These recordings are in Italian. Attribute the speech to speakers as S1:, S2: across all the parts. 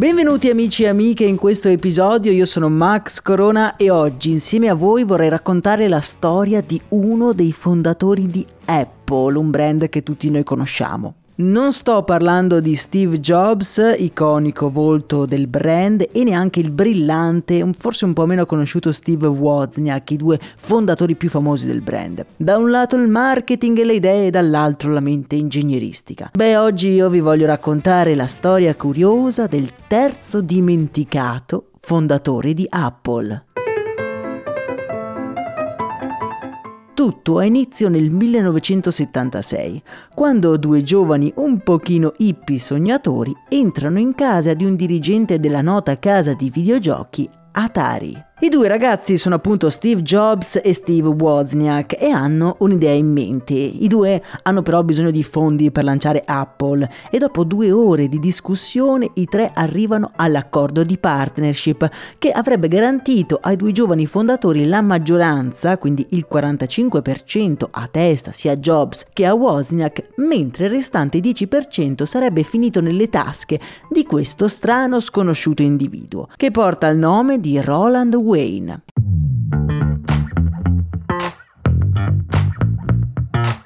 S1: Benvenuti amici e amiche in questo episodio, io sono Max Corona e oggi insieme a voi vorrei raccontare la storia di uno dei fondatori di Apple, un brand che tutti noi conosciamo. Non sto parlando di Steve Jobs, iconico volto del brand, e neanche il brillante, forse un po' meno conosciuto Steve Wozniak, i due fondatori più famosi del brand. Da un lato il marketing e le idee, dall'altro la mente ingegneristica. Beh, oggi io vi voglio raccontare la storia curiosa del terzo dimenticato fondatore di Apple. Tutto ha inizio nel 1976, quando due giovani un pochino hippie sognatori entrano in casa di un dirigente della nota casa di videogiochi Atari. I due ragazzi sono appunto Steve Jobs e Steve Wozniak e hanno un'idea in mente. I due hanno però bisogno di fondi per lanciare Apple e dopo due ore di discussione i tre arrivano all'accordo di partnership che avrebbe garantito ai due giovani fondatori la maggioranza, quindi il 45% a testa sia a Jobs che a Wozniak, mentre il restante 10% sarebbe finito nelle tasche di questo strano sconosciuto individuo, che porta il nome di Roland Wozniak Wayne.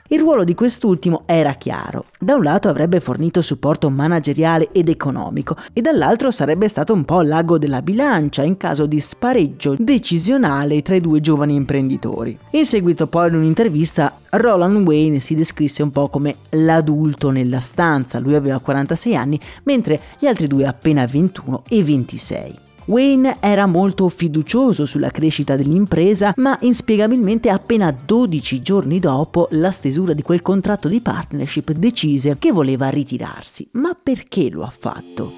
S1: Il ruolo di quest'ultimo era chiaro. Da un lato avrebbe fornito supporto manageriale ed economico e dall'altro sarebbe stato un po' l'ago della bilancia in caso di spareggio decisionale tra i due giovani imprenditori. In seguito poi in un'intervista Roland Wayne si descrisse un po' come l'adulto nella stanza, lui aveva 46 anni mentre gli altri due appena 21 e 26. Wayne era molto fiducioso sulla crescita dell'impresa, ma inspiegabilmente appena 12 giorni dopo la stesura di quel contratto di partnership decise che voleva ritirarsi. Ma perché lo ha fatto?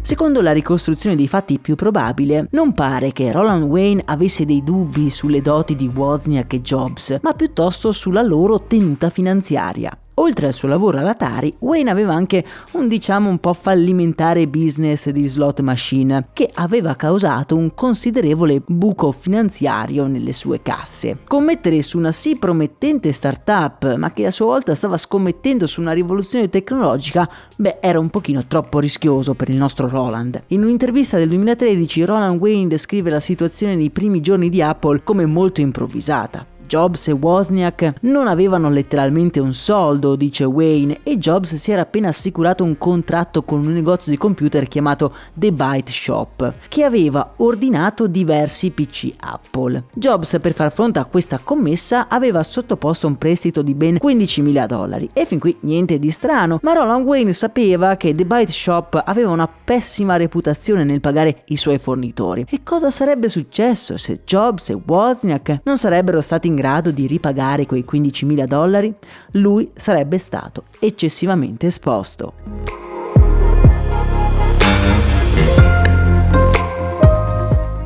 S1: Secondo la ricostruzione dei fatti più probabile, non pare che Roland Wayne avesse dei dubbi sulle doti di Wozniak e Jobs, ma piuttosto sulla loro tenuta finanziaria. Oltre al suo lavoro all'Atari, Wayne aveva anche un diciamo un po' fallimentare business di slot machine che aveva causato un considerevole buco finanziario nelle sue casse. Commettere su una sì promettente startup, ma che a sua volta stava scommettendo su una rivoluzione tecnologica, beh, era un pochino troppo rischioso per il nostro Roland. In un'intervista del 2013, Roland Wayne descrive la situazione nei primi giorni di Apple come molto improvvisata. Jobs e Wozniak non avevano letteralmente un soldo, dice Wayne, e Jobs si era appena assicurato un contratto con un negozio di computer chiamato The Byte Shop, che aveva ordinato diversi PC Apple. Jobs, per far fronte a questa commessa, aveva sottoposto un prestito di ben 15.000 dollari. E fin qui niente di strano, ma Roland Wayne sapeva che The Byte Shop aveva una pessima reputazione nel pagare i suoi fornitori. E cosa sarebbe successo se Jobs e Wozniak non sarebbero stati in grado di ripagare quei 15.000 dollari, lui sarebbe stato eccessivamente esposto.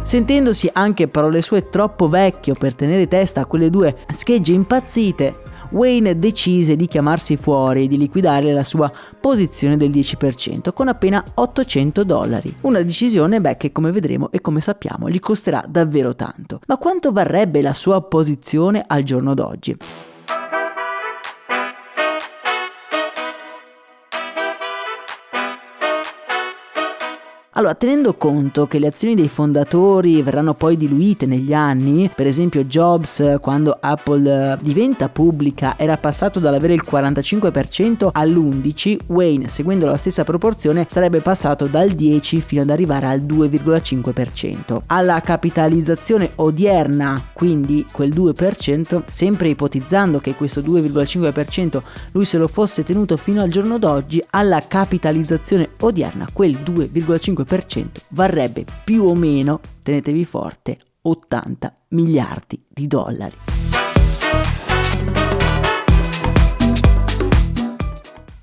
S1: Sentendosi anche parole sue troppo vecchio per tenere testa a quelle due schegge impazzite, Wayne decise di chiamarsi fuori e di liquidare la sua posizione del 10% con appena 800 dollari. Una decisione beh, che come vedremo e come sappiamo gli costerà davvero tanto. Ma quanto varrebbe la sua posizione al giorno d'oggi? Allora, tenendo conto che le azioni dei fondatori verranno poi diluite negli anni, per esempio Jobs quando Apple diventa pubblica era passato dall'avere il 45% all'11%, Wayne seguendo la stessa proporzione sarebbe passato dal 10 fino ad arrivare al 2,5%. Alla capitalizzazione odierna, quindi quel 2%, sempre ipotizzando che questo 2,5% lui se lo fosse tenuto fino al giorno d'oggi, alla capitalizzazione odierna quel 2,5% 5% varrebbe più o meno, tenetevi forte, 80 miliardi di dollari.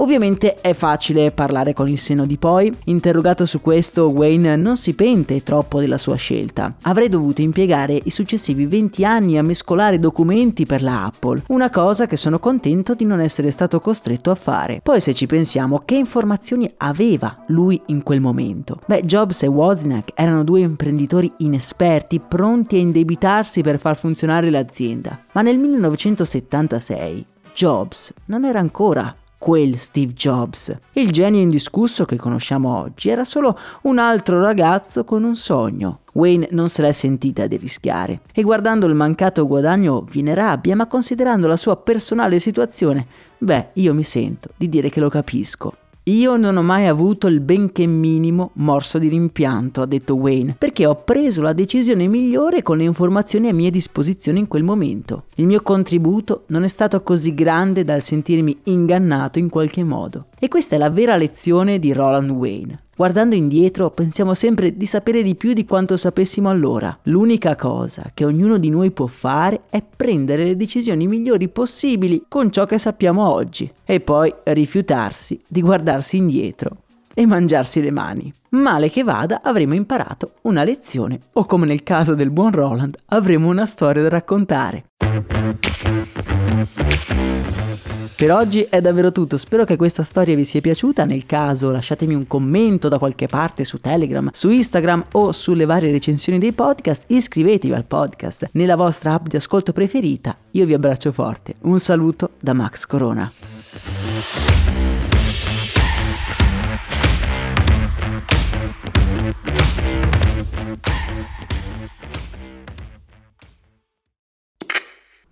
S1: Ovviamente è facile parlare con il seno di poi. Interrogato su questo, Wayne non si pente troppo della sua scelta. Avrei dovuto impiegare i successivi 20 anni a mescolare documenti per la Apple, una cosa che sono contento di non essere stato costretto a fare. Poi se ci pensiamo, che informazioni aveva lui in quel momento? Beh, Jobs e Wozniak erano due imprenditori inesperti, pronti a indebitarsi per far funzionare l'azienda. Ma nel 1976 Jobs non era ancora quel Steve Jobs. Il genio indiscusso che conosciamo oggi era solo un altro ragazzo con un sogno. Wayne non se l'è sentita di rischiare e guardando il mancato guadagno viene rabbia, ma considerando la sua personale situazione, beh, io mi sento di dire che lo capisco. Io non ho mai avuto il benché minimo morso di rimpianto, ha detto Wayne, perché ho preso la decisione migliore con le informazioni a mia disposizione in quel momento. Il mio contributo non è stato così grande dal sentirmi ingannato in qualche modo. E questa è la vera lezione di Roland Wayne. Guardando indietro pensiamo sempre di sapere di più di quanto sapessimo allora. L'unica cosa che ognuno di noi può fare è prendere le decisioni migliori possibili con ciò che sappiamo oggi e poi rifiutarsi di guardarsi indietro e mangiarsi le mani. Male che vada, avremo imparato una lezione o come nel caso del buon Roland, avremo una storia da raccontare. Per oggi è davvero tutto, spero che questa storia vi sia piaciuta, nel caso lasciatemi un commento da qualche parte su Telegram, su Instagram o sulle varie recensioni dei podcast, iscrivetevi al podcast nella vostra app di ascolto preferita, io vi abbraccio forte, un saluto da Max Corona.